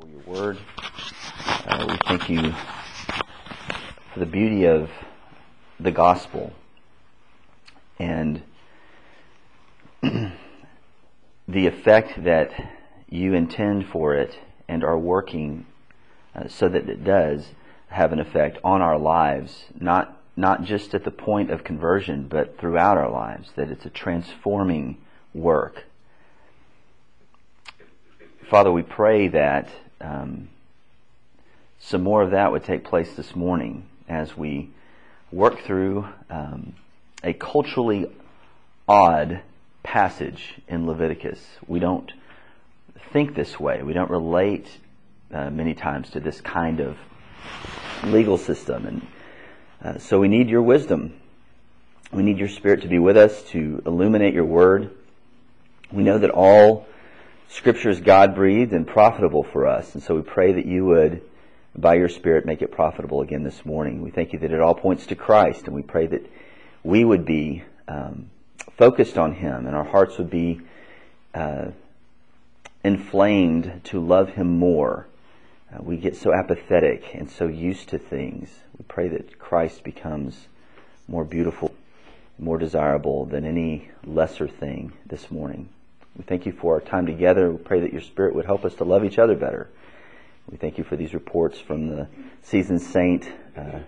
for your word. Uh, we thank you for the beauty of the gospel and the effect that you intend for it and are working uh, so that it does have an effect on our lives, not not just at the point of conversion, but throughout our lives, that it's a transforming work. Father, we pray that um, some more of that would take place this morning as we work through um, a culturally odd passage in Leviticus. We don't think this way. We don't relate uh, many times to this kind of legal system. And uh, so we need your wisdom. We need your spirit to be with us to illuminate your word. We know that all scripture is God breathed and profitable for us. And so we pray that you would, by your spirit, make it profitable again this morning. We thank you that it all points to Christ. And we pray that we would be um, focused on him and our hearts would be uh, inflamed to love him more. Uh, we get so apathetic and so used to things. We pray that Christ becomes more beautiful, more desirable than any lesser thing this morning. We thank you for our time together. We pray that your Spirit would help us to love each other better. We thank you for these reports from the seasoned saint uh,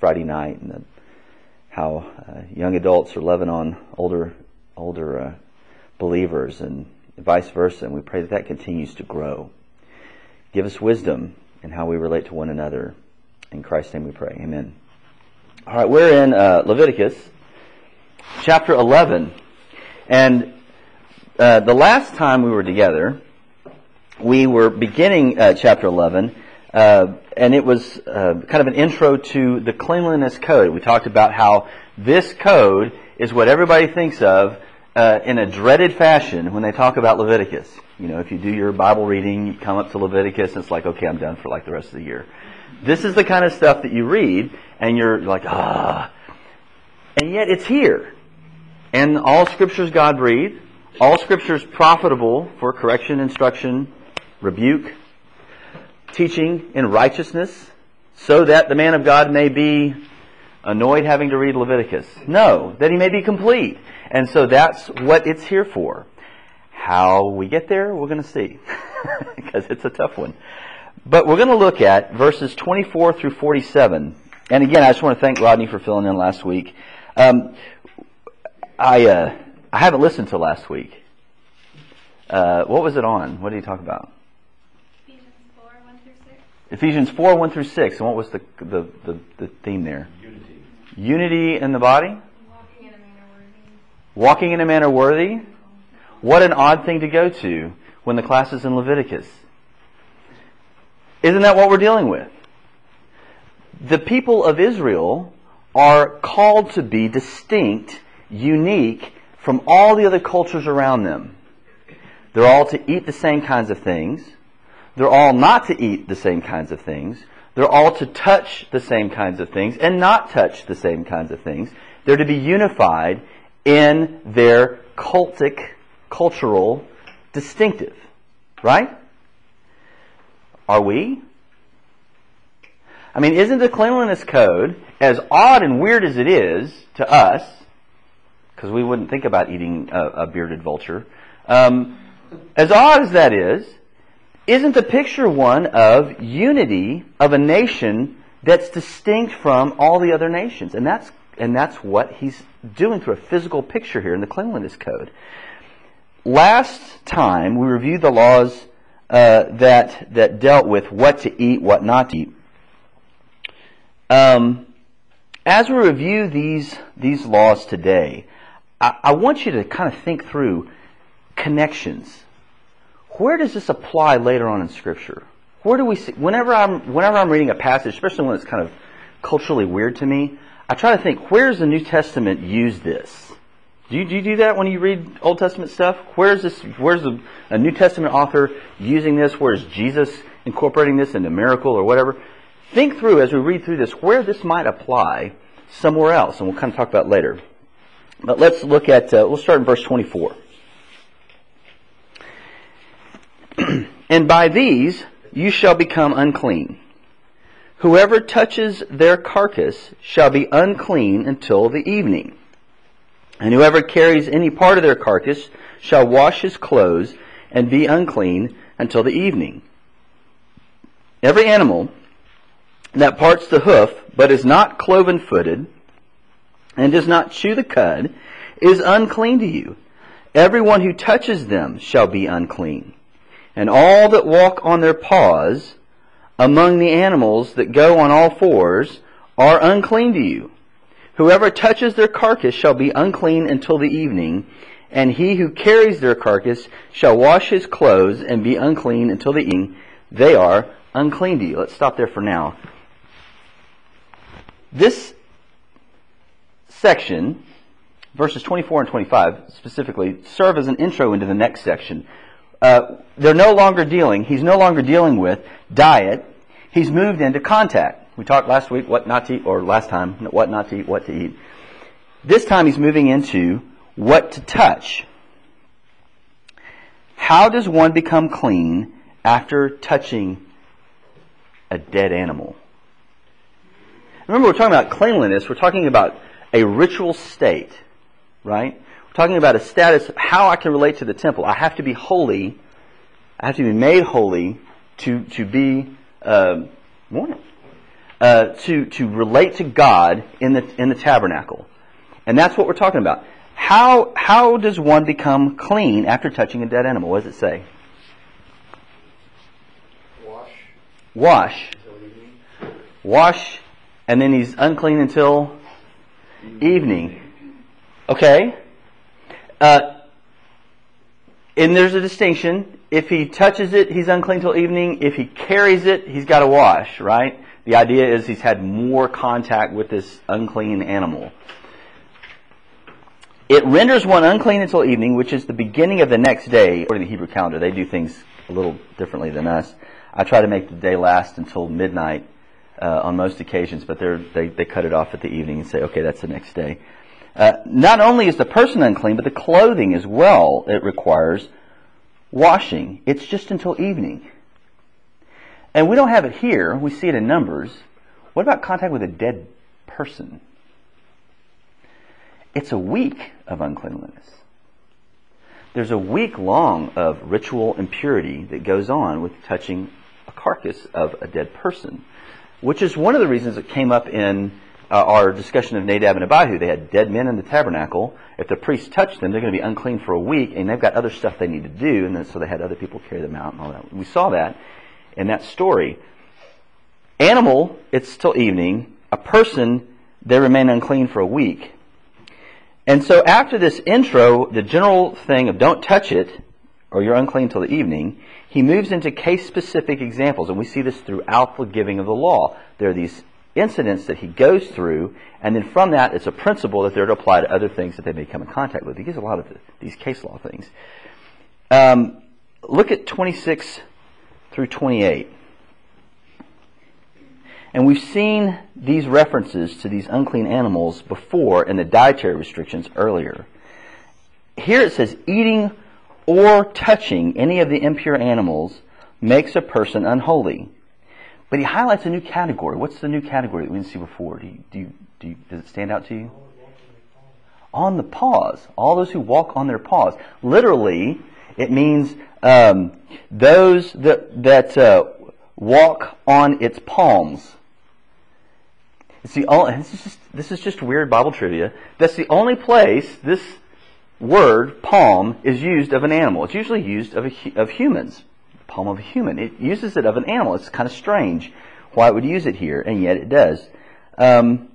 Friday night and the, how uh, young adults are loving on older older uh, believers and vice versa. And we pray that that continues to grow. Give us wisdom in how we relate to one another. In Christ's name we pray. Amen. All right, we're in uh, Leviticus chapter 11. And uh, the last time we were together, we were beginning uh, chapter 11, uh, and it was uh, kind of an intro to the cleanliness code. We talked about how this code is what everybody thinks of uh, in a dreaded fashion when they talk about Leviticus. You know, if you do your Bible reading, you come up to Leviticus, and it's like, okay, I'm done for like the rest of the year. This is the kind of stuff that you read, and you're like, ah. And yet it's here. And all scripture is God breathed. All scripture is profitable for correction, instruction, rebuke, teaching in righteousness, so that the man of God may be annoyed having to read Leviticus. No, that he may be complete. And so that's what it's here for. How we get there, we're going to see, because it's a tough one. But we're going to look at verses 24 through 47. And again, I just want to thank Rodney for filling in last week. Um, I uh, I haven't listened to last week. Uh, what was it on? What did he talk about? Ephesians 4, 1 through 6. Ephesians 4, 1 through 6. And what was the, the, the, the theme there? Unity. Unity in the body? Walking in a manner worthy. Walking in a manner worthy? What an odd thing to go to when the class is in Leviticus. Isn't that what we're dealing with? The people of Israel are called to be distinct, unique from all the other cultures around them. They're all to eat the same kinds of things. They're all not to eat the same kinds of things. They're all to touch the same kinds of things and not touch the same kinds of things. They're to be unified in their cultic, cultural distinctive. Right? Are we? I mean, isn't the cleanliness code, as odd and weird as it is to us, because we wouldn't think about eating a, a bearded vulture, um, as odd as that is, isn't the picture one of unity of a nation that's distinct from all the other nations? And that's, and that's what he's doing through a physical picture here in the cleanliness code. Last time we reviewed the laws uh, that that dealt with what to eat, what not to eat. Um, as we review these these laws today, I, want you to kind of think through connections. Where does this apply later on in Scripture? Where do we see? Whenever I'm whenever I'm reading a passage, especially when it's kind of culturally weird to me, I try to think where does the New Testament use this? Do you, do you do that when you read Old Testament stuff? Where's this? Where's a, a New Testament author using this? Where's Jesus incorporating this into a miracle or whatever? Think through as we read through this where this might apply somewhere else, and we'll kind of talk about later. But let's look at. Uh, we'll start in verse twenty-four. and by these you shall become unclean. Whoever touches their carcass shall be unclean until the evening. And whoever carries any part of their carcass shall wash his clothes and be unclean until the evening. Every animal that parts the hoof, but is not cloven footed, and does not chew the cud, is unclean to you. Everyone who touches them shall be unclean. And all that walk on their paws among the animals that go on all fours are unclean to you. Whoever touches their carcass shall be unclean until the evening, and he who carries their carcass shall wash his clothes and be unclean until the evening. They are unclean to you. Let's stop there for now. This section, verses 24 and 25 specifically, serve as an intro into the next section. Uh, they're no longer dealing, he's no longer dealing with diet. He's moved into contact. We talked last week what not to eat, or last time, what not to eat, what to eat. This time he's moving into what to touch. How does one become clean after touching a dead animal? Remember, we're talking about cleanliness. We're talking about a ritual state, right? We're talking about a status, how I can relate to the temple. I have to be holy. I have to be made holy to, to be, uh, morning, uh, to, to relate to God in the, in the tabernacle. And that's what we're talking about. How, how does one become clean after touching a dead animal? What does it say? Wash. Wash. Wash, and then he's unclean until evening. Okay? Uh, and there's a distinction. If he touches it, he's unclean till evening. If he carries it, he's got to wash, right? The idea is he's had more contact with this unclean animal. It renders one unclean until evening, which is the beginning of the next day, according to the Hebrew calendar. They do things a little differently than us. I try to make the day last until midnight uh, on most occasions, but they they cut it off at the evening and say, okay, that's the next day. Uh, not only is the person unclean, but the clothing as well. It requires washing. It's just until evening, and we don't have it here. We see it in Numbers. What about contact with a dead person? It's a week of uncleanliness. There's a week long of ritual impurity that goes on with touching a carcass of a dead person, which is one of the reasons it came up in uh, our discussion of Nadab and Abihu. They had dead men in the tabernacle. If the priest touched them, they're going to be unclean for a week, and they've got other stuff they need to do, and then, so they had other people carry them out and all that. We saw that in that story. Animal, it's till evening. A person, they remain unclean for a week. And so after this intro, the general thing of don't touch it, or you're unclean till the evening, he moves into case specific examples. And we see this throughout the giving of the law. There are these incidents that he goes through, and then from that, it's a principle that they're to apply to other things that they may come in contact with. He gives a lot of these case law things. Um, look at 26 through 28. And we've seen these references to these unclean animals before in the dietary restrictions earlier. Here it says, eating or touching any of the impure animals makes a person unholy. But he highlights a new category. What's the new category that we didn't see before? Do you, do you, do you, does it stand out to you? On the paws. All those who walk on their paws. Literally, it means um, those that, that uh, walk on its palms. The only, this is just this is just weird Bible trivia. That's the only place this word palm is used of an animal. It's usually used of a, of humans. Palm of a human. It uses it of an animal. It's kind of strange why it would use it here, and yet it does. Um,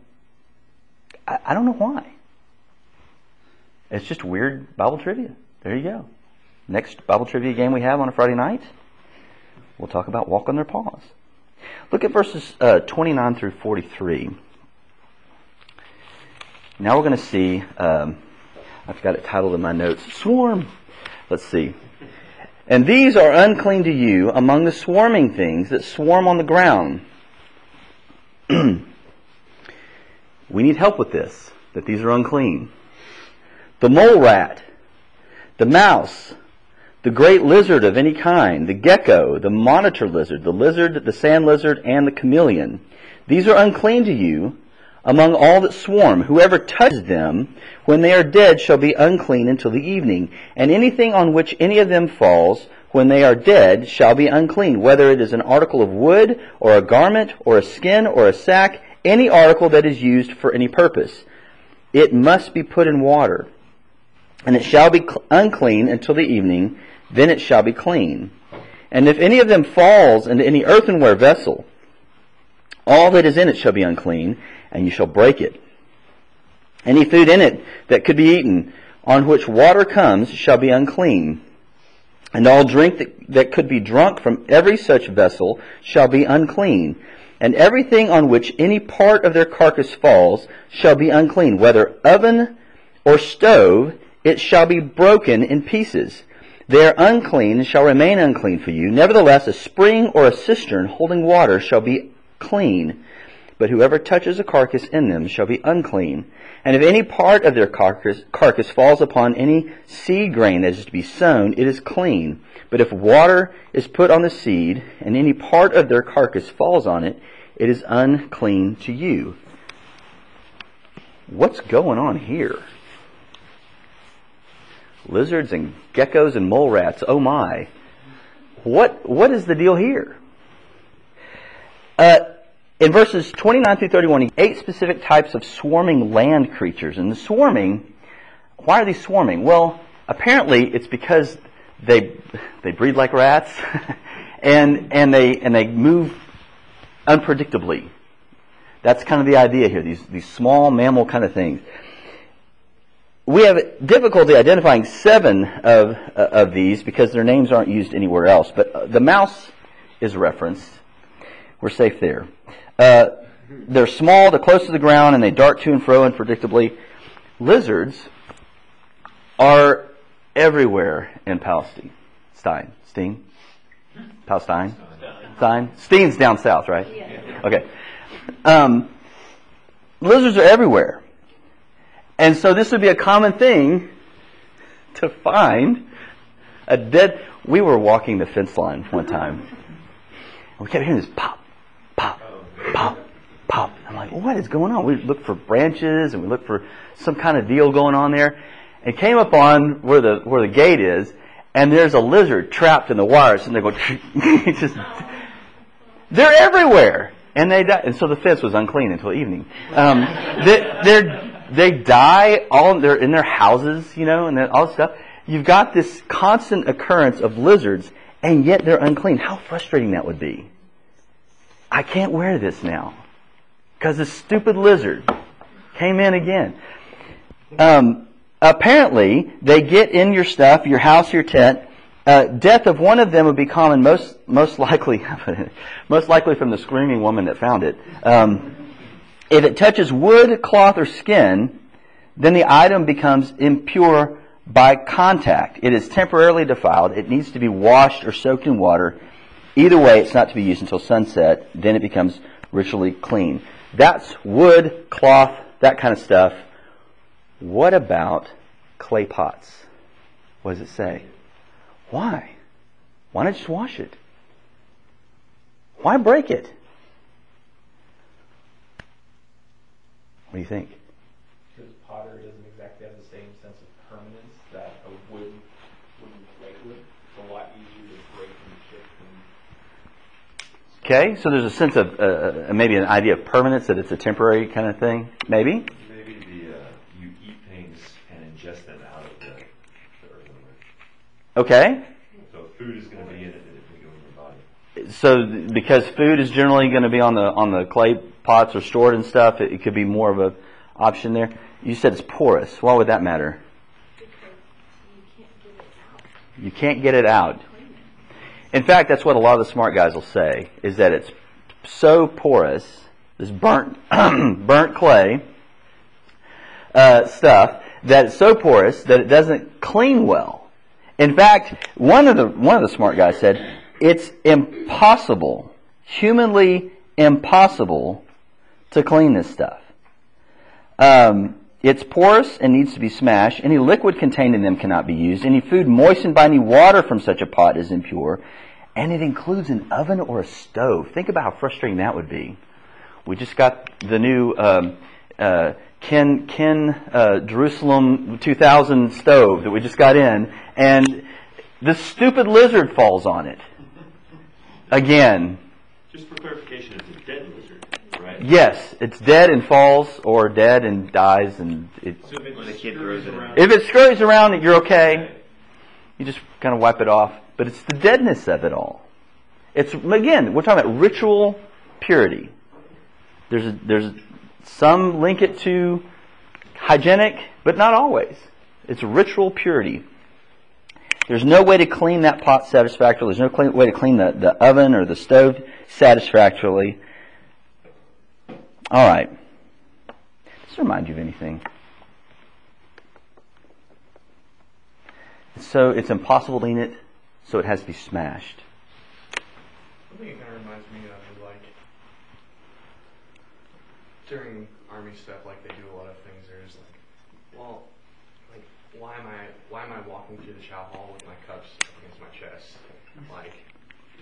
I, I don't know why. It's just weird Bible trivia. There you go. Next Bible trivia game we have on a Friday night, we'll talk about walk on their paws. Look at verses uh, 29 through 43. Now we're going to see, um, I've got it titled in my notes, Swarm. Let's see. And these are unclean to you among the swarming things that swarm on the ground. we need help with this, that these are unclean. The mole rat, the mouse, the great lizard of any kind, the gecko, the monitor lizard, the lizard, the sand lizard, and the chameleon. These are unclean to you among all that swarm. Whoever touches them when they are dead shall be unclean until the evening. And anything on which any of them falls when they are dead shall be unclean, whether it is an article of wood, or a garment, or a skin, or a sack, any article that is used for any purpose. It must be put in water and it shall be unclean until the evening, then it shall be clean. And if any of them falls into any earthenware vessel, all that is in it shall be unclean, and you shall break it. Any food in it that could be eaten, on which water comes, shall be unclean. And all drink that, that could be drunk from every such vessel shall be unclean. And everything on which any part of their carcass falls shall be unclean, whether oven or stove, it shall be broken in pieces. They are unclean and shall remain unclean for you. Nevertheless, a spring or a cistern holding water shall be clean. But whoever touches a carcass in them shall be unclean. And if any part of their carcass, carcass falls upon any seed grain that is to be sown, it is clean. But if water is put on the seed, and any part of their carcass falls on it, it is unclean to you. What's going on here? lizards and geckos and mole rats. Oh my. What, what is the deal here? Uh, in verses 29 through 31, eight specific types of swarming land creatures. And the swarming, why are these swarming? Well, apparently it's because they, they breed like rats and, and they, and they move unpredictably. That's kind of the idea here, these, these small mammal kind of things we have difficulty identifying seven of, uh, of these because their names aren't used anywhere else. But uh, the mouse is referenced. We're safe there. Uh, they're small, they're close to the ground, and they dart to and fro unpredictably. Lizards are everywhere in Palestine. Stein. Steen? Palestine? Stein? Steen's down south, right? Yeah. Okay. Um, lizards are everywhere. And so this would be a common thing to find a dead. We were walking the fence line one time. And we kept hearing this pop, pop, pop. I'm like, what is going on? We looked for branches and we looked for some kind of deal going on there. And came up on where the where the gate is, and there's a lizard trapped in the wires, and they go just, they're everywhere, and they die. And so the fence was unclean until evening. Um, they, they die all they're in their houses, you know, and all this stuff. You've got this constant occurrence of lizards, and yet they're unclean. How frustrating that would be. I can't wear this now because this stupid lizard came in again. Um, apparently, they get in your stuff, your house, your tent. Uh, death of one of them would be common, most most likely, most likely from the screaming woman that found it. Um, if it touches wood, cloth, or skin, then the item becomes impure by contact. It is temporarily defiled. It needs to be washed or soaked in water. Either way, it's not to be used until sunset. Then it becomes ritually clean. That's wood, cloth, that kind of stuff. What about clay pots? What does it say? Why? Why not just wash it? Why break it? What do you think? Because pottery doesn't exactly have the same sense of permanence that a wood wooden plate would. It's a lot easier to break and chip and. Okay, so there's a sense of uh, uh, maybe an idea of permanence that it's a temporary kind of thing. Maybe. Maybe the uh, you eat things and ingest them out of the, the earthenware. Okay. So food is going to be in it, and it can go in your body. So because food is generally going to be on the on the clay pots or stored and stuff, it, it could be more of an option there. You said it's porous. Why would that matter? You can't get it out. You can't get it out. In fact, that's what a lot of the smart guys will say, is that it's so porous, this burnt, burnt clay uh, stuff, that it's so porous that it doesn't clean well. In fact, one of the, one of the smart guys said, it's impossible, humanly impossible to clean this stuff. Um, it's porous and needs to be smashed. Any liquid contained in them cannot be used. Any food moistened by any water from such a pot is impure. And it includes an oven or a stove. Think about how frustrating that would be. We just got the new um, uh, Ken, Ken uh, Jerusalem 2000 stove that we just got in, and the stupid lizard falls on it. Again, Just for clarification, it's a dead lizard, right? Yes, it's dead and falls, or dead and dies, and it, So if it When the kid scurries throws it around- if it scurries around, you're okay. You just kind of wipe it off. But it's the deadness of it all. It's again, we're talking about ritual purity. There's a, there's some link it to hygienic, but not always. It's ritual purity. There's no way to clean that pot satisfactorily. There's no clean, way to clean the, the oven or the stove satisfactorily. All right. Does this remind you of anything? So it's impossible to clean it, so it has to be smashed. I think it kind of reminds me of like during army stuff, like they do a lot of things. There's like, well, like why am I why am I walking through the chow hall with my cups against my chest, like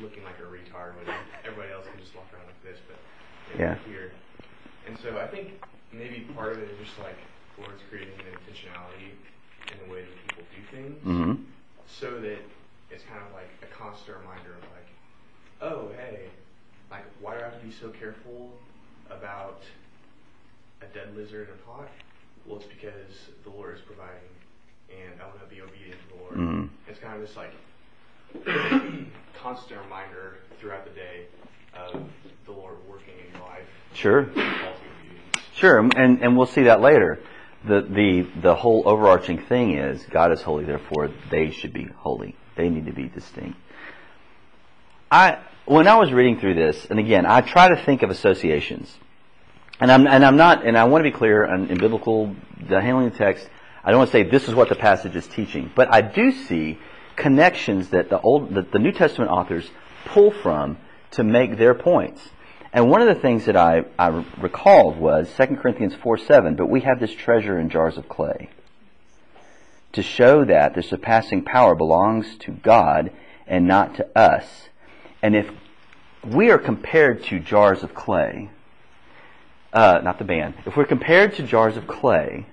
looking like a retard when everybody else can just walk around like this, but Yeah. here. And so I think maybe part of it is just like the Lord's creating an intentionality in the way that people do things hmm so that it's kind of like a constant reminder of like, oh hey, like why do I have to be so careful about a dead lizard in a pot? Well, it's because the Lord is providing, and I want to be obedient to the Lord. Mhm. It's kind of this like constant reminder throughout the day of the Lord working in your life. Sure. Calls you to obedience. Sure, and, and we'll see that later. The, the, the whole overarching thing is God is holy, therefore they should be holy. They need to be distinct. I, when I was reading through this, and again, I try to think of associations. And I'm, and I'm not, and I want to be clear in, in biblical, the handling the text, I don't want to say this is what the passage is teaching, but I do see connections that the old, that the New Testament authors pull from to make their points. And one of the things that I, I recalled was 2 Corinthians 4 7, but we have this treasure in jars of clay to show that the surpassing power belongs to God and not to us. And if we are compared to jars of clay, uh, not the band, if we're compared to jars of clay,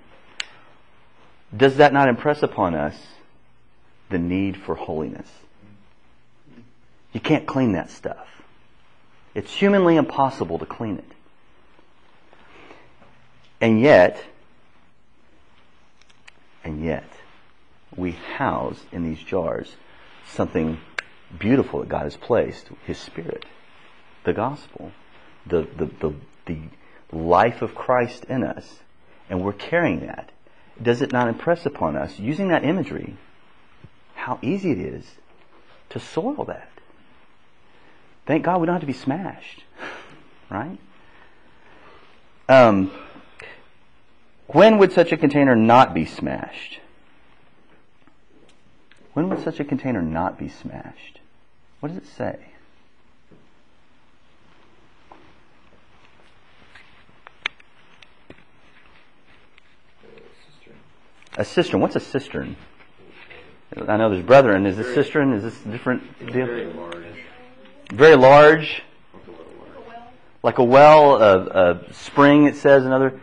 does that not impress upon us the need for holiness? You can't clean that stuff. It's humanly impossible to clean it. And yet, and yet, we house in these jars something beautiful that God has placed His Spirit, the gospel, the, the, the, the life of Christ in us. And we're carrying that. Does it not impress upon us, using that imagery, how easy it is to soil that? Thank God we don't have to be smashed, right? Um, when would such a container not be smashed? When would such a container not be smashed? What does it say? A cistern. What's a cistern? I know there's brethren. Is this cistern? Is this a different deal? Very large. Like a. Well, a a, a spring. It says another.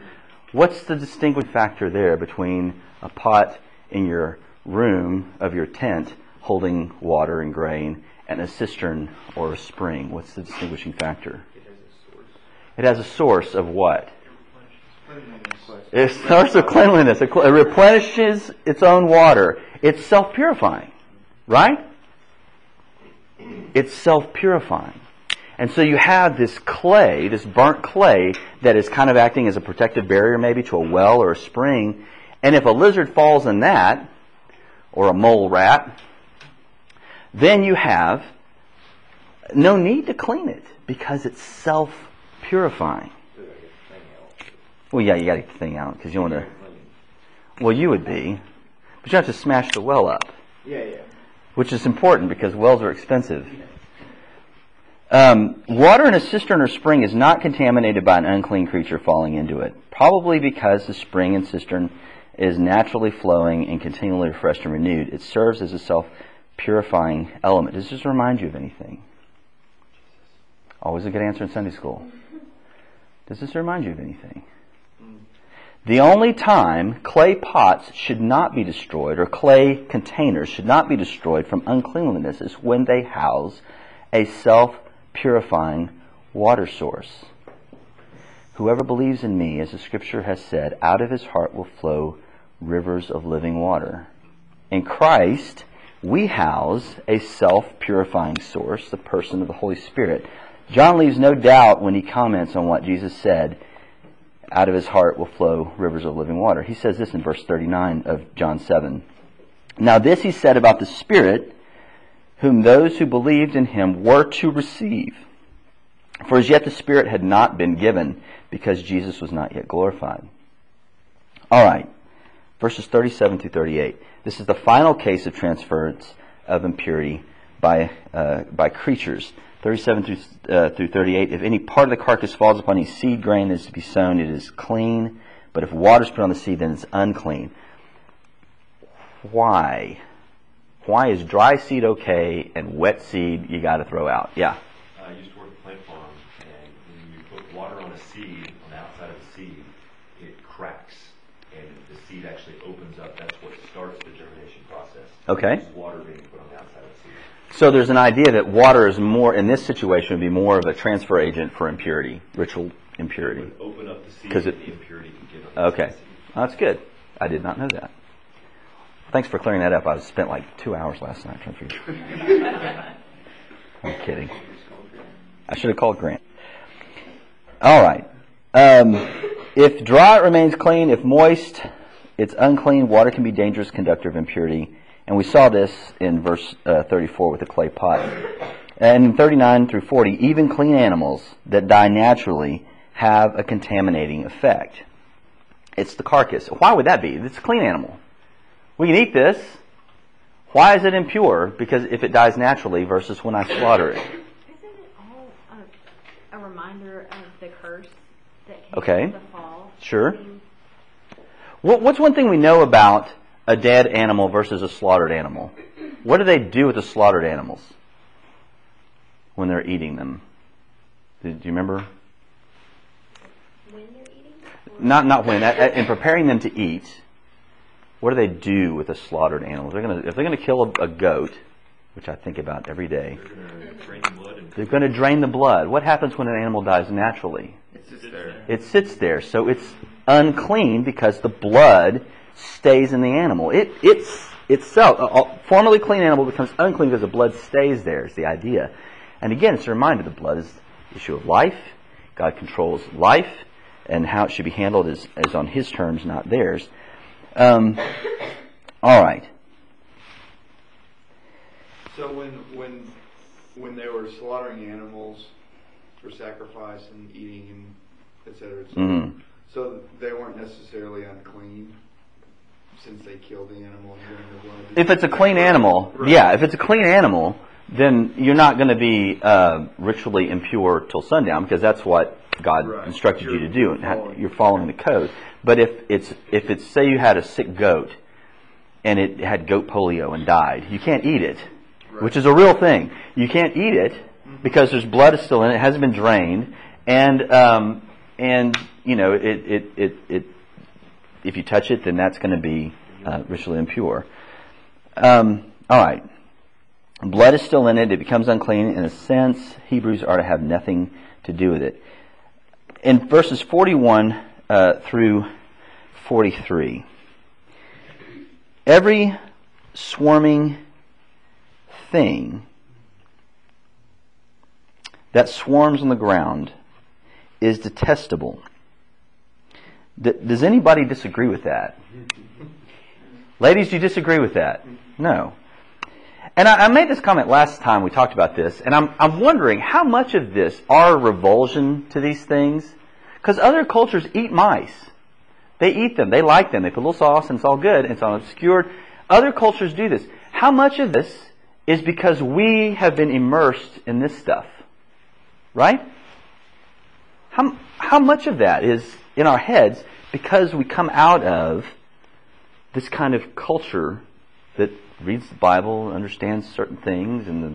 What's the distinguishing factor there between a pot in your room of your tent holding water and grain and a cistern or a spring? What's the distinguishing factor? It has a source. It has a source of what? It's a source of cleanliness. It replenishes its own water. It's self purifying, right? It's self purifying. And so you have this clay, this burnt clay, that is kind of acting as a protective barrier maybe to a well or a spring. And if a lizard falls in that, or a mole rat, then you have no need to clean it because it's self purifying. So I get the thing out. Well, yeah, you got to get the thing out because you want to. Well, you would be, but you have to smash the well up, Yeah, yeah. Which is important because wells are expensive. Um, water in a cistern or spring is not contaminated by an unclean creature falling into it, probably because the spring and cistern is naturally flowing and continually refreshed and renewed. It serves as a self purifying element. Does this remind you of anything? Always a good answer in Sunday school. Does this remind you of anything? The only time clay pots should not be destroyed or clay containers should not be destroyed from uncleanliness is when they house a self purifying water source. Whoever believes in me, as the scripture has said, out of his heart will flow rivers of living water. In Christ, we house a self purifying source, the person of the Holy Spirit. John leaves no doubt when he comments on what Jesus said out of his heart will flow rivers of living water. He says this in verse 39 of John 7. Now, this he said about the Spirit, whom those who believed in him were to receive. For as yet the Spirit had not been given, because Jesus was not yet glorified. All right, verses 37 through 38. This is the final case of transference of impurity by, uh, by creatures. 37 through, uh, through 38. If any part of the carcass falls upon any seed grain that is to be sown, it is clean. But if water is put on the seed, then it's unclean. Why? Why is dry seed okay and wet seed you got to throw out? Yeah. Uh, I used to work at plant farm, and when you put water on a seed, on the outside of the seed, it cracks, and the seed actually opens up. That's what starts the germination process. Okay. Water being put on the outside of the seed. So there's an idea that water is more, in this situation, would be more of a transfer agent for impurity, ritual It impurity. would open up the seed, 'Cause and it- the impurity can get on Okay. That's good. I did not know that. Thanks for clearing that up. I spent like two hours last night trying to figure I'm kidding. I should have called Grant. All right. Um, if dry, it remains clean. If moist, it's unclean. Water can be dangerous conductor of impurity. And we saw this in verse uh, 34 with the clay pot. And in 39 through 40, even clean animals that die naturally have a contaminating effect. It's the carcass. Why would that be? It's a clean animal. We can eat this. Why is it impure? Because if it dies naturally versus when I slaughter it. Isn't it all a, a reminder of the curse that came Okay. with the fall? Sure. What, what's one thing we know about a dead animal versus a slaughtered animal? What do they do with the slaughtered animals when they're eating them? Do, you remember? when you're eating? Not not when. In preparing them to eat, what do they do with a slaughtered animal? They're gonna if they're gonna kill a, a goat, which I think about every day. They're going to drain the blood and They're going to drain the blood. What happens when an animal dies naturally? It's just there. It sits there, so it's unclean because the blood stays in the animal. It it's itself, a formerly clean animal becomes unclean because the blood stays there. Is the idea, and again, it's a reminder: the blood is the issue of life. God controls life, and how it should be handled is, is on His terms, not theirs. Um, all right. So when when when they were slaughtering animals for sacrifice and eating and et cetera, et cetera, Mhm. so they weren't necessarily unclean since they killed the animal and drained the blood. If it's a clean animal, Right. yeah, if it's a clean animal, then you're not going to be uh, ritually impure till sundown because that's what God Right. instructed you You're- to do. and you're following. You're following the code. But if it's if it's say you had a sick goat and it had goat polio and died, you can't eat it, which is a real thing. You can't eat it because there's blood still in it, it hasn't been drained, and um, and you know it it it, it if you touch it, then that's going to be uh, ritually impure. Um, all right. Blood is still in it. It becomes unclean. In a sense, Hebrews are to have nothing to do with it. In verses 41 uh, through 43, every swarming thing that swarms on the ground is detestable. D- does anybody disagree with that? Ladies, do you disagree with that? No. And I, I made this comment last time we talked about this, and I'm, I'm wondering how much of this are revulsion to these things? Because other cultures eat mice. They eat them. They like them. They put a little sauce and it's all good. And it's all obscured. Other cultures do this. How much of this is because we have been immersed in this stuff? Right? How, how much of that is in our heads because we come out of this kind of culture that reads the Bible, understands certain things, and the,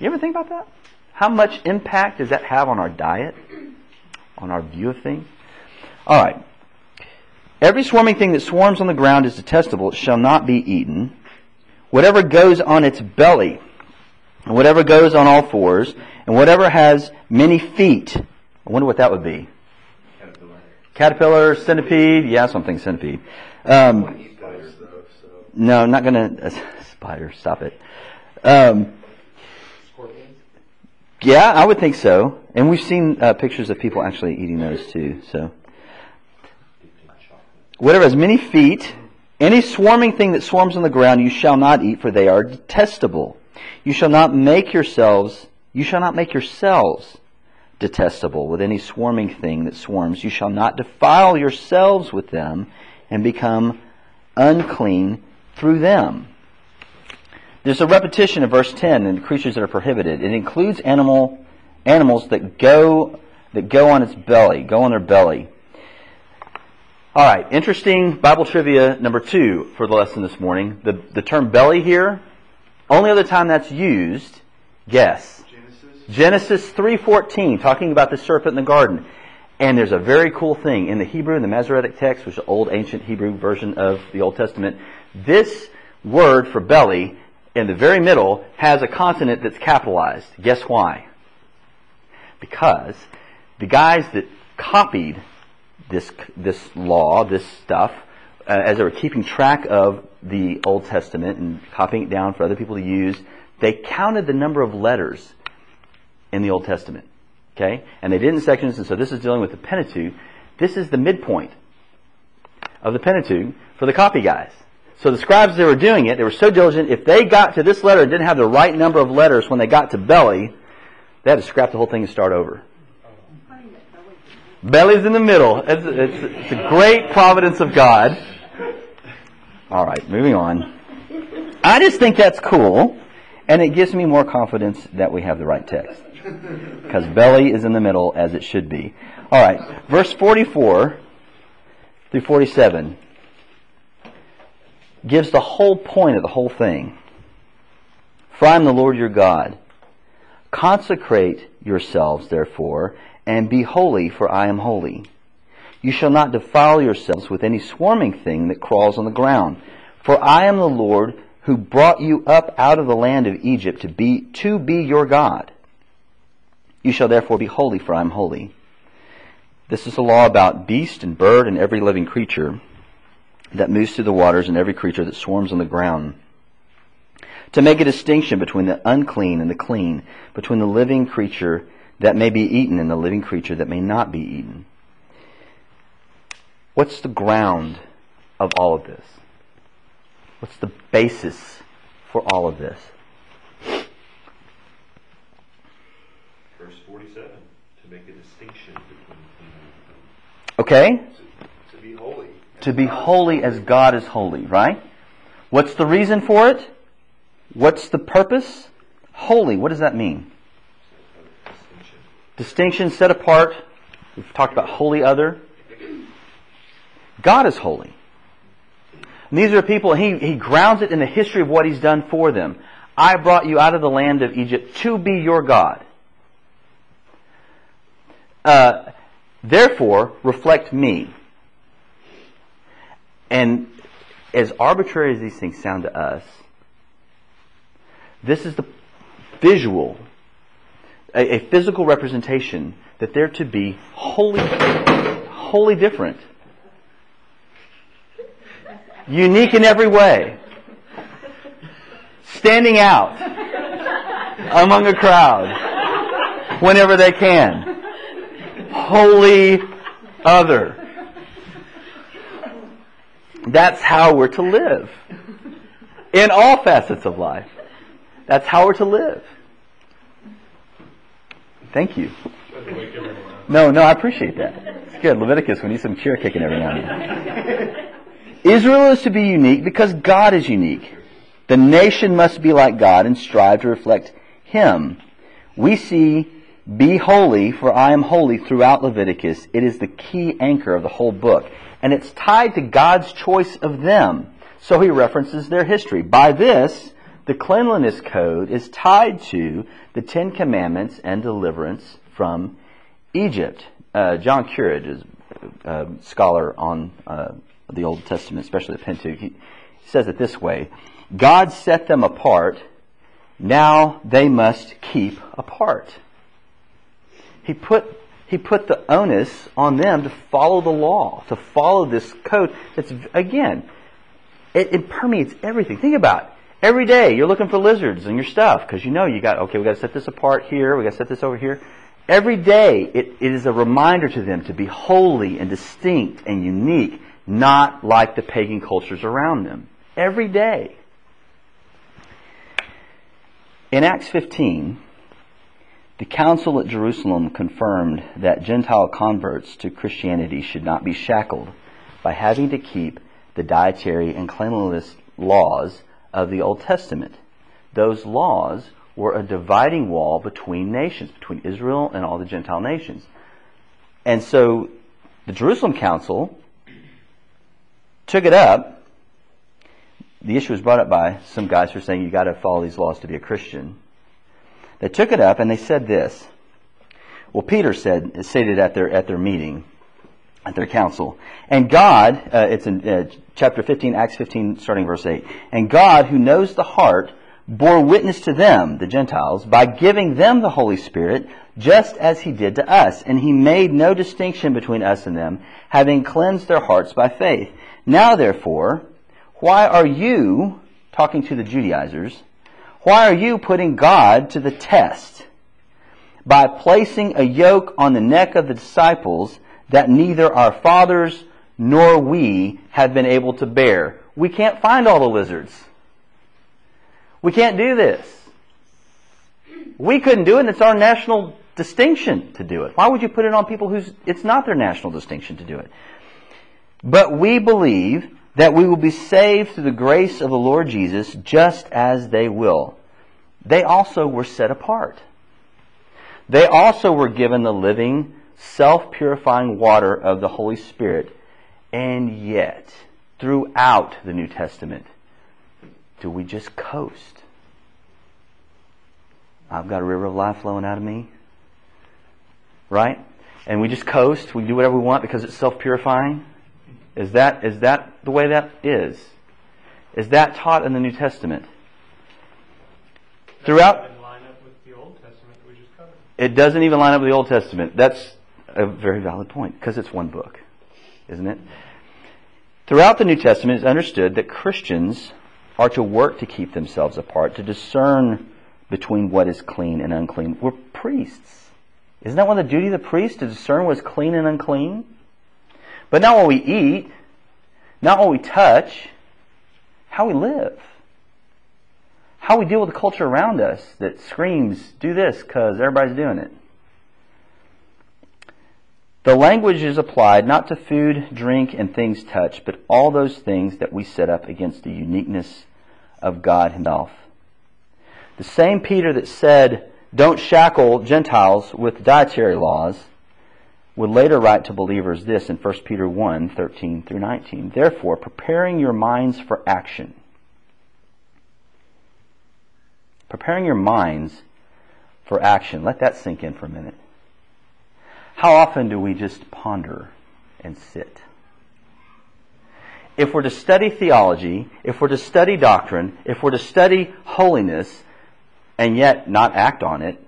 you ever think about that? How much impact does that have on our diet, on our view of things? All right. Every swarming thing that swarms on the ground is detestable; it shall not be eaten. Whatever goes on its belly, and whatever goes on all fours, and whatever has many feet. I wonder what that would be. Caterpillar. Centipede. Yeah, something centipede. Um, Eat that stuff, so. no, I'm not gonna. Uh, spider, stop it. Um, yeah, I would think so. And we've seen uh, pictures of people actually eating those too. So, Dipped in chocolate. whatever has many feet, any swarming thing that swarms on the ground, you shall not eat, for they are detestable. You shall not make yourselves. You shall not make yourselves detestable with any swarming thing that swarms. You shall not defile yourselves with them and become unclean through them. There's a repetition of verse 10 in creatures that are prohibited. It includes animal animals that go that go on its belly, go on their belly. All right, interesting Bible trivia number 2 for the lesson this morning. The the term belly here, only other time that's used, guess. Genesis. Genesis 3:14 talking about the serpent in the garden. And there's a very cool thing in the Hebrew in the Masoretic text, which is the old ancient Hebrew version of the Old Testament. This word for belly in the very middle has a consonant that's capitalized. Guess why? Because the guys that copied this this law, this stuff, uh, as they were keeping track of the Old Testament and copying it down for other people to use, they counted the number of letters in the Old Testament. Okay? And they did in sections, and so this is dealing with the Pentateuch. This is the midpoint of the Pentateuch for the copy guys. So the scribes, they were doing it, they were so diligent, if they got to this letter and didn't have the right number of letters when they got to belly, they had to scrap the whole thing and start over. Belly's in the middle. It's, it's, it's a great providence of God. All right, moving on. I just think that's cool, and it gives me more confidence that we have the right text. Because belly is in the middle as it should be. All right, verse 44 through 47 gives the whole point of the whole thing. For I am the Lord your God. Consecrate yourselves, therefore, and be holy, for I am holy. You shall not defile yourselves with any swarming thing that crawls on the ground. For I am the Lord who brought you up out of the land of Egypt to be, to be your God. You shall therefore be holy, for I am holy. This is a law about beast and bird and every living creature that moves through the waters and every creature that swarms on the ground. To make a distinction between the unclean and the clean, between the living creature that may be eaten and the living creature that may not be eaten. What's the ground of all of this? What's the basis for all of this? Verse 47, to make a distinction between clean and unclean. Okay? To be holy. To be holy as God is holy, right? What's the reason for it? What's the purpose? Holy, what does that mean? Distinction. Distinction, set apart. We've talked about holy other. God is holy. And these are people, he, he grounds it in the history of what he's done for them. I brought you out of the land of Egypt to be your God. Uh, therefore, reflect me. And as arbitrary as these things sound to us, this is the visual, a, a physical representation that they're to be wholly, wholly different. Unique in every way. Standing out among a crowd whenever they can. Wholly other. That's how we're to live. In all facets of life. That's how we're to live. Thank you. No, no, I appreciate that. It's good. Leviticus, we need some cheer kicking every now and then. Israel is to be unique because God is unique. The nation must be like God and strive to reflect Him. We see Be holy, for I am holy throughout Leviticus. It is the key anchor of the whole book. And it's tied to God's choice of them. So he references their history. By this, the cleanliness code is tied to the Ten Commandments and deliverance from Egypt. Uh, John Currid is a scholar on uh, the Old Testament, especially the Pentateuch. He says it this way God set them apart, now they must keep apart. He put, he put the onus on them to follow the law, to follow this code that's, again, it, it permeates everything. Think about it. Every day you're looking for lizards and your stuff because you know you got, okay, we got to set this apart here, we got to set this over here. Every day it, it is a reminder to them to be holy and distinct and unique, not like the pagan cultures around them. Every day. In Acts 15, the council at Jerusalem confirmed that Gentile converts to Christianity should not be shackled by having to keep the dietary and cleanliness laws of the Old Testament. Those laws were a dividing wall between nations, between Israel and all the Gentile nations. And so the Jerusalem Council took it up. The issue was brought up by some guys who are saying you got to follow these laws to be a Christian. They took it up and they said this. Well, Peter said, stated at their, at their meeting, at their council, and God, uh, it's in uh, chapter 15, Acts 15, starting verse 8, and God, who knows the heart, bore witness to them, the Gentiles, by giving them the Holy Spirit, just as he did to us. And he made no distinction between us and them, having cleansed their hearts by faith. Now therefore, why are you, talking to the Judaizers, why are you putting God to the test by placing a yoke on the neck of the disciples that neither our fathers nor we have been able to bear? We can't find all the lizards. We can't do this. We couldn't do it, and it's our national distinction to do it. Why would you put it on people whose it's not their national distinction to do it? But we believe that we will be saved through the grace of the Lord Jesus just as they will. They also were set apart. They also were given the living, self purifying water of the Holy Spirit. And yet, throughout the New Testament, do we just coast? I've got a river of life flowing out of me. Right? And we just coast, we do whatever we want because it's self purifying? Is that, is that the way that is? Is that taught in the New Testament? Throughout, Doesn't line up with the Old Testament that we just covered. it doesn't even line up with the Old Testament. That's a very valid point because it's one book, isn't it? Throughout the New Testament, it's understood that Christians are to work to keep themselves apart, to discern between what is clean and unclean. We're priests. Isn't that one of the duty of the priest to discern what is clean and unclean? But not what we eat, not what we touch, how we live. How we deal with the culture around us that screams, do this because everybody's doing it. The language is applied not to food, drink, and things touched, but all those things that we set up against the uniqueness of God Himself. The same Peter that said, don't shackle Gentiles with dietary laws, would later write to believers this in 1 Peter 1, 13 through 19. Therefore, preparing your minds for action. Preparing your minds for action. Let that sink in for a minute. How often do we just ponder and sit? If we're to study theology, if we're to study doctrine, if we're to study holiness, and yet not act on it,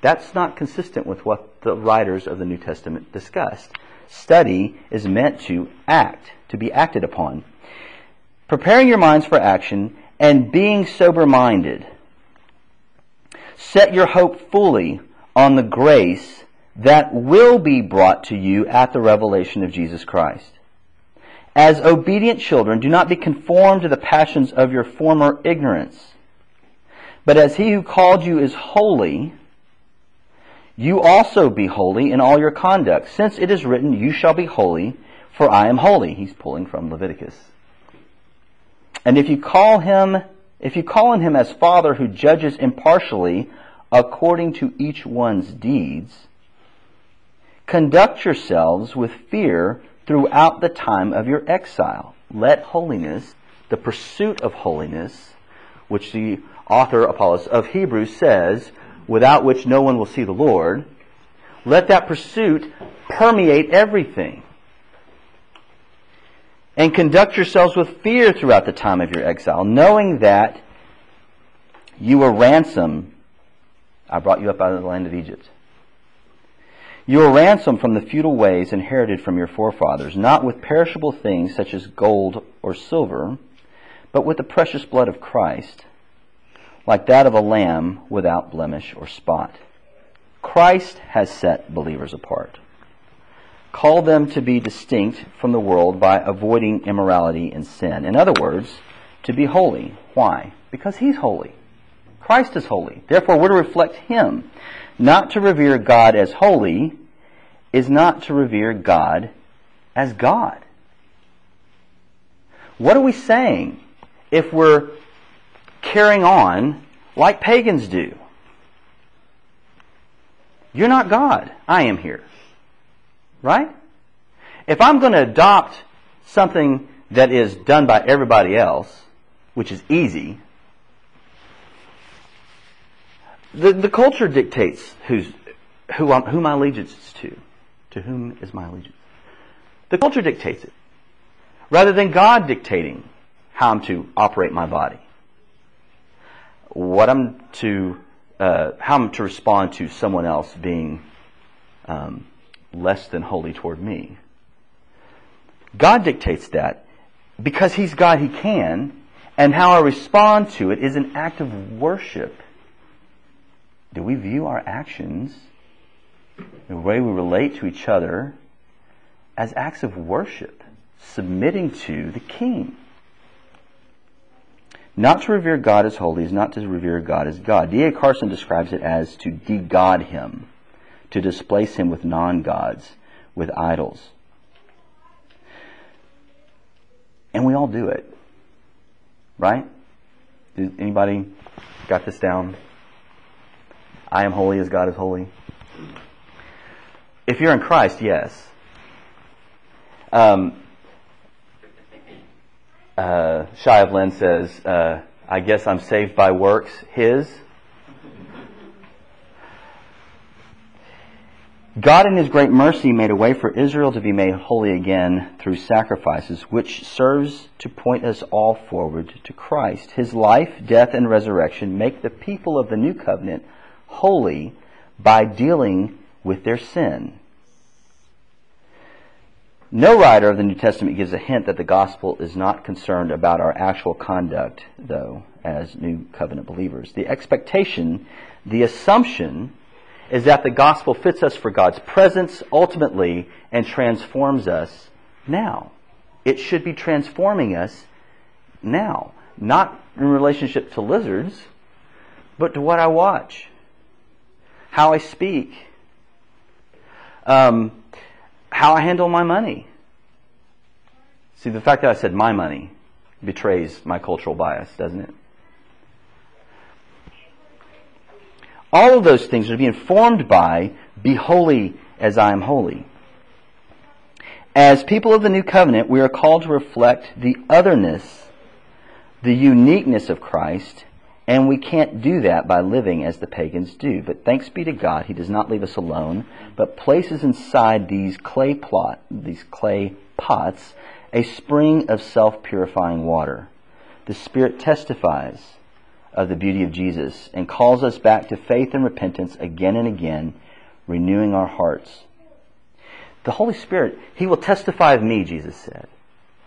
that's not consistent with what the writers of the New Testament discussed. Study is meant to act, to be acted upon. Preparing your minds for action and being sober minded. Set your hope fully on the grace that will be brought to you at the revelation of Jesus Christ. As obedient children, do not be conformed to the passions of your former ignorance. But as he who called you is holy, you also be holy in all your conduct, since it is written, You shall be holy, for I am holy. He's pulling from Leviticus. And if you call him, if you call on him as Father who judges impartially, according to each one's deeds, conduct yourselves with fear throughout the time of your exile. Let holiness, the pursuit of holiness, which the author Apollos of Hebrews says, without which no one will see the Lord, let that pursuit permeate everything. And conduct yourselves with fear throughout the time of your exile, knowing that you were ransomed. I brought you up out of the land of Egypt. You were ransomed from the futile ways inherited from your forefathers, not with perishable things such as gold or silver, but with the precious blood of Christ, like that of a lamb without blemish or spot. Christ has set believers apart. Call them to be distinct from the world by avoiding immorality and sin. In other words, to be holy. Why? Because He's holy. Christ is holy. Therefore, we're to reflect Him. Not to revere God as holy is not to revere God as God. What are we saying if we're carrying on like pagans do? You're not God. I am here. Right? If I'm going to adopt something that is done by everybody else, which is easy, the, the culture dictates who's, who, I'm, who my allegiance is to. To whom is my allegiance? The culture dictates it. Rather than God dictating how I'm to operate my body. What I'm to, uh, how I'm to respond to someone else being um, less than holy toward me. God dictates that because He's God, He can, and how I respond to it is an act of worship. Do we view our actions, the way we relate to each other, as acts of worship, submitting to the King? Not to revere God as holy is not to revere God as God. D.A. Carson describes it as to de-God Him to displace him with non-gods, with idols. And we all do it. Right? Anybody got this down? I am holy as God is holy. If you're in Christ, yes. Um, uh, of Lynn says, uh, I guess I'm saved by works, his. God in His great mercy made a way for Israel to be made holy again through sacrifices, which serves to point us all forward to Christ. His life, death, and resurrection make the people of the new covenant holy by dealing with their sin. No writer of the New Testament gives a hint that the gospel is not concerned about our actual conduct, though, as new covenant believers. The expectation, the assumption, is that the gospel fits us for God's presence ultimately and transforms us now. It should be transforming us now. Not in relationship to lizards, but to what I watch, how I speak, um, how I handle my money. See, the fact that I said my money betrays my cultural bias, doesn't it? All of those things are to be informed by be holy as I am holy. As people of the new covenant, we are called to reflect the otherness, the uniqueness of Christ, and we can't do that by living as the pagans do. But thanks be to God, He does not leave us alone, but places inside these clay plot, these clay pots, a spring of self-purifying water. The Spirit testifies of the beauty of Jesus and calls us back to faith and repentance again and again, renewing our hearts. The Holy Spirit, He will testify of me, Jesus said.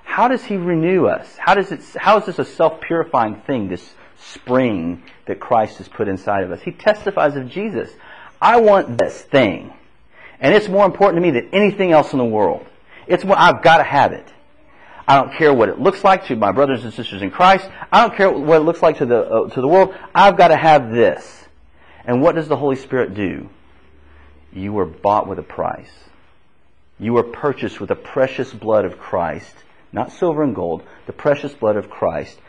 How does He renew us? How does it, how is this a self-purifying thing, this spring that Christ has put inside of us? He testifies of Jesus. I want this thing. And it's more important to me than anything else in the world. It's what I've got to have it. I don't care what it looks like to my brothers and sisters in Christ. I don't care what it looks like to the, uh, to the world. I've got to have this. And what does the Holy Spirit do? You were bought with a price. You were purchased with the precious blood of Christ, not silver and gold, the precious blood of Christ.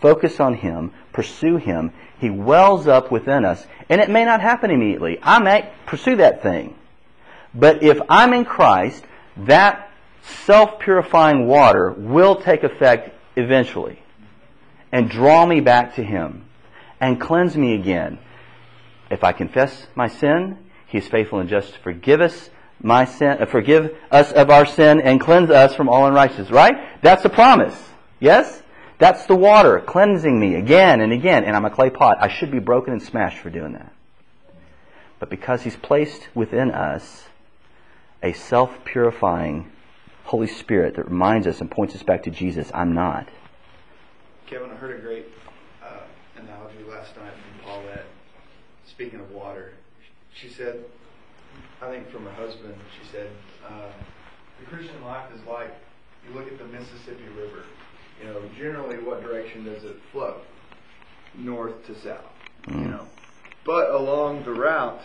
Focus on Him, pursue Him, He wells up within us. And it may not happen immediately. I may pursue that thing. But if I'm in Christ, that self-purifying water will take effect eventually and draw me back to Him and cleanse me again. If I confess my sin, He is faithful and just to forgive us my sin, uh, forgive us of our sin and cleanse us from all unrighteousness. Right? That's a promise. Yes? That's the water cleansing me again and again. And I'm a clay pot. I should be broken and smashed for doing that. But because He's placed within us a self-purifying Holy Spirit that reminds us and points us back to Jesus, I'm not. Kevin, I heard a great uh, analogy last night from Paulette. Speaking of water, she said, I think from her husband, she said, uh, the Christian life is like you look at the Mississippi River. You know, generally, what direction does it flow? North to south. You Mm. know, but along the route,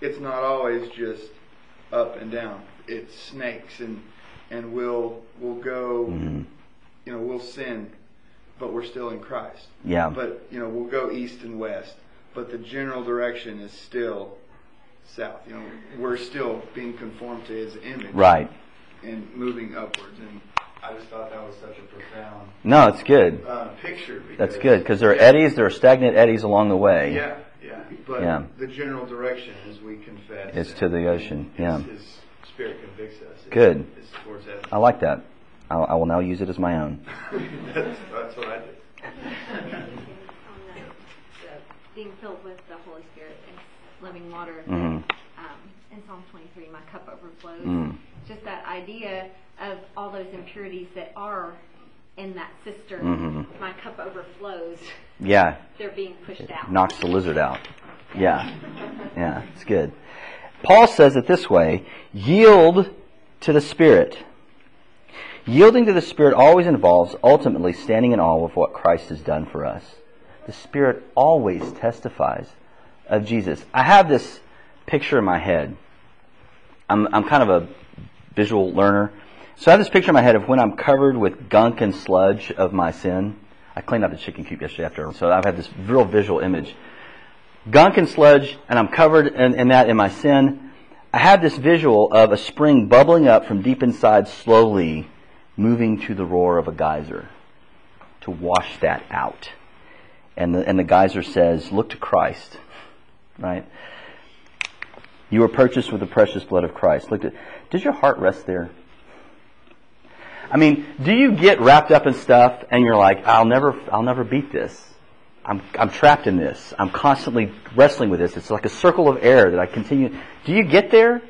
it's not always just up and down. It snakes and and we'll we'll go. Mhm. You know, we'll sin, but we're still in Christ. Yeah. But you know, we'll go east and west, but the general direction is still south. You know, we're still being conformed to His image, Right. And moving upwards. And I just thought that was such a profound No, it's good. uh, picture. That's good because there are Yeah. eddies, there are stagnant eddies along the way. Yeah, yeah. But Yeah. the general direction, as we confess, Is to the ocean, His, yeah. His Spirit convicts us. is- Good. Is towards heaven. I like that. I, I will now use it as my own. that's, that's what I did. on the, the being filled with the Holy Spirit and living water. Mhm. Um, in Psalm 23, my cup overflows. Mm. Just that idea of all those impurities that are in that cistern. Mhm. My cup overflows. Yeah, They're being pushed out. knocks the lizard out. Yeah, yeah, it's good. Paul says it this way yield to the Spirit. Yielding to the Spirit always involves ultimately standing in awe of what Christ has done for us. The Spirit always testifies of Jesus. I have this picture in my head. I'm, I'm kind of a visual learner. So I have this picture in my head of when I'm covered with gunk and sludge of my sin. I cleaned out the chicken coop yesterday after, so I've had this real visual image. Gunk and sludge, and I'm covered in, in that in my sin. I have this visual of a spring bubbling up from deep inside, slowly moving to the roar of a geyser to wash that out. And the, and the geyser says, Look to Christ. Right? You were purchased with the precious blood of Christ. Look at, does your heart rest there? I mean, do you get wrapped up in stuff and you're like, I'll never, I'll never beat this. I'm, I'm trapped in this. I'm constantly wrestling with this. It's like a circle of air that I continue. Do you get there?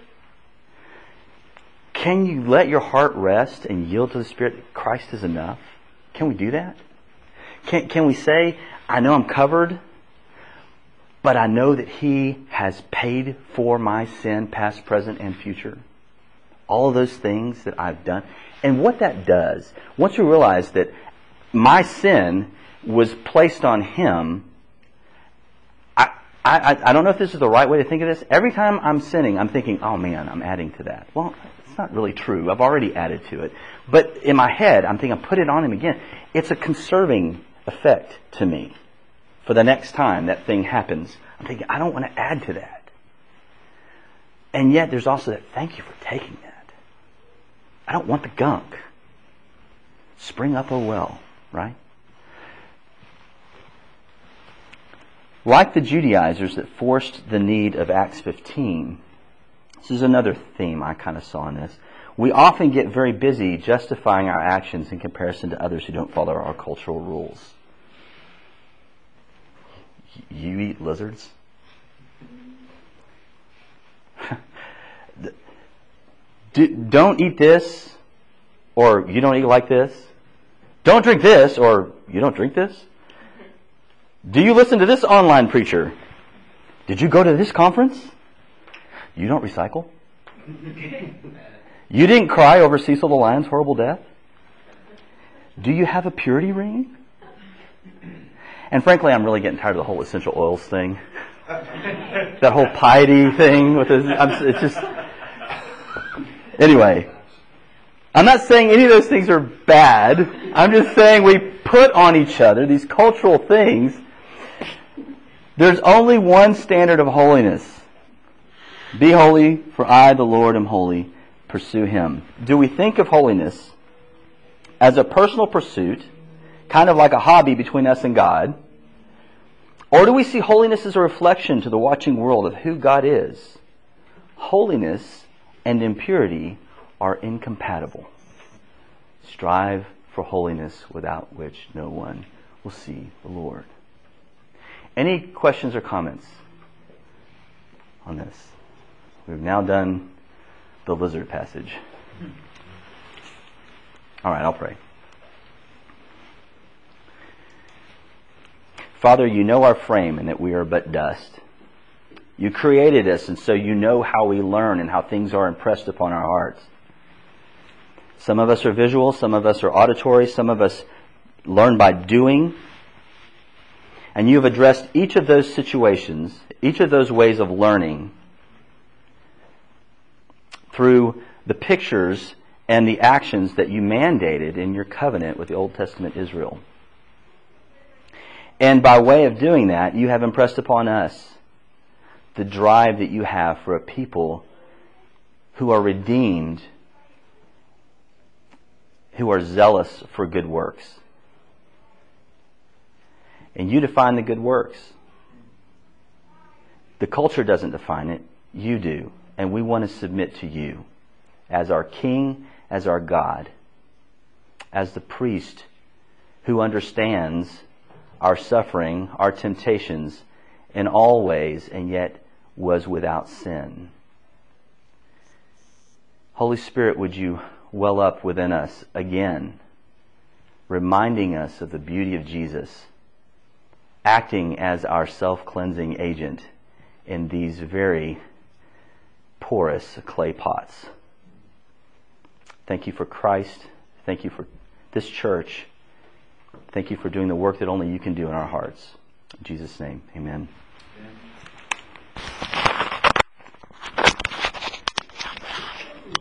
Can you let your heart rest and yield to the Spirit? that Christ is enough. Can we do that? Can, can we say, I know I'm covered, but I know that He has paid for my sin, past, present, and future? All those things that I've done. And what that does, once you realize that my sin was placed on Him, I, I, I don't know if this is the right way to think of this. Every time I'm sinning, I'm thinking, oh man, I'm adding to that. Well, it's not really true. I've already added to it. But in my head, I'm thinking, put it on Him again. It's a conserving effect to me. For the next time that thing happens, I'm thinking, I don't want to add to that. And yet there's also that, thank you for taking that. I don't want the gunk. Spring up, oh well, right? Like the Judaizers that forced the need of Acts 15, this is another theme I kind of saw in this. We often get very busy justifying our actions in comparison to others who don't follow our cultural rules. You eat lizards? Do, don't eat this, or you don't eat like this. Don't drink this, or you don't drink this. Do you listen to this online preacher? Did you go to this conference? You don't recycle? You didn't cry over Cecil the Lion's horrible death? Do you have a purity ring? And frankly, I'm really getting tired of the whole essential oils thing. that whole piety thing with it's just. Anyway, I'm not saying any of those things are bad. I'm just saying we put on each other, these cultural things, there's only one standard of holiness. Be holy, for I, the Lord, am holy. Pursue Him. Do we think of holiness as a personal pursuit, kind of like a hobby between us and God? Or do we see holiness as a reflection to the watching world of who God is? Holiness and impurity are incompatible. Strive for holiness without which no one will see the Lord. Any questions or comments on this? We've now done the lizard passage. All right, I'll pray. Father, you know our frame and that we are but dust. You created us, and so you know how we learn and how things are impressed upon our hearts. Some of us are visual, some of us are auditory, some of us learn by doing. And you have addressed each of those situations, each of those ways of learning through the pictures and the actions that you mandated in your covenant with the Old Testament Israel. And by way of doing that, you have impressed upon us the drive that you have for a people who are redeemed, who are zealous for good works. And you define the good works. The culture doesn't define it, you do. And we want to submit to you as our King, as our God, as the priest who understands our suffering, our temptations in all ways, and yet was without sin. Holy Spirit, would you well up within us again, reminding us of the beauty of Jesus, acting as our self cleansing agent in these very porous clay pots. Thank you for Christ. Thank you for this church. Thank you for doing the work that only you can do in our hearts. In Jesus' name, amen.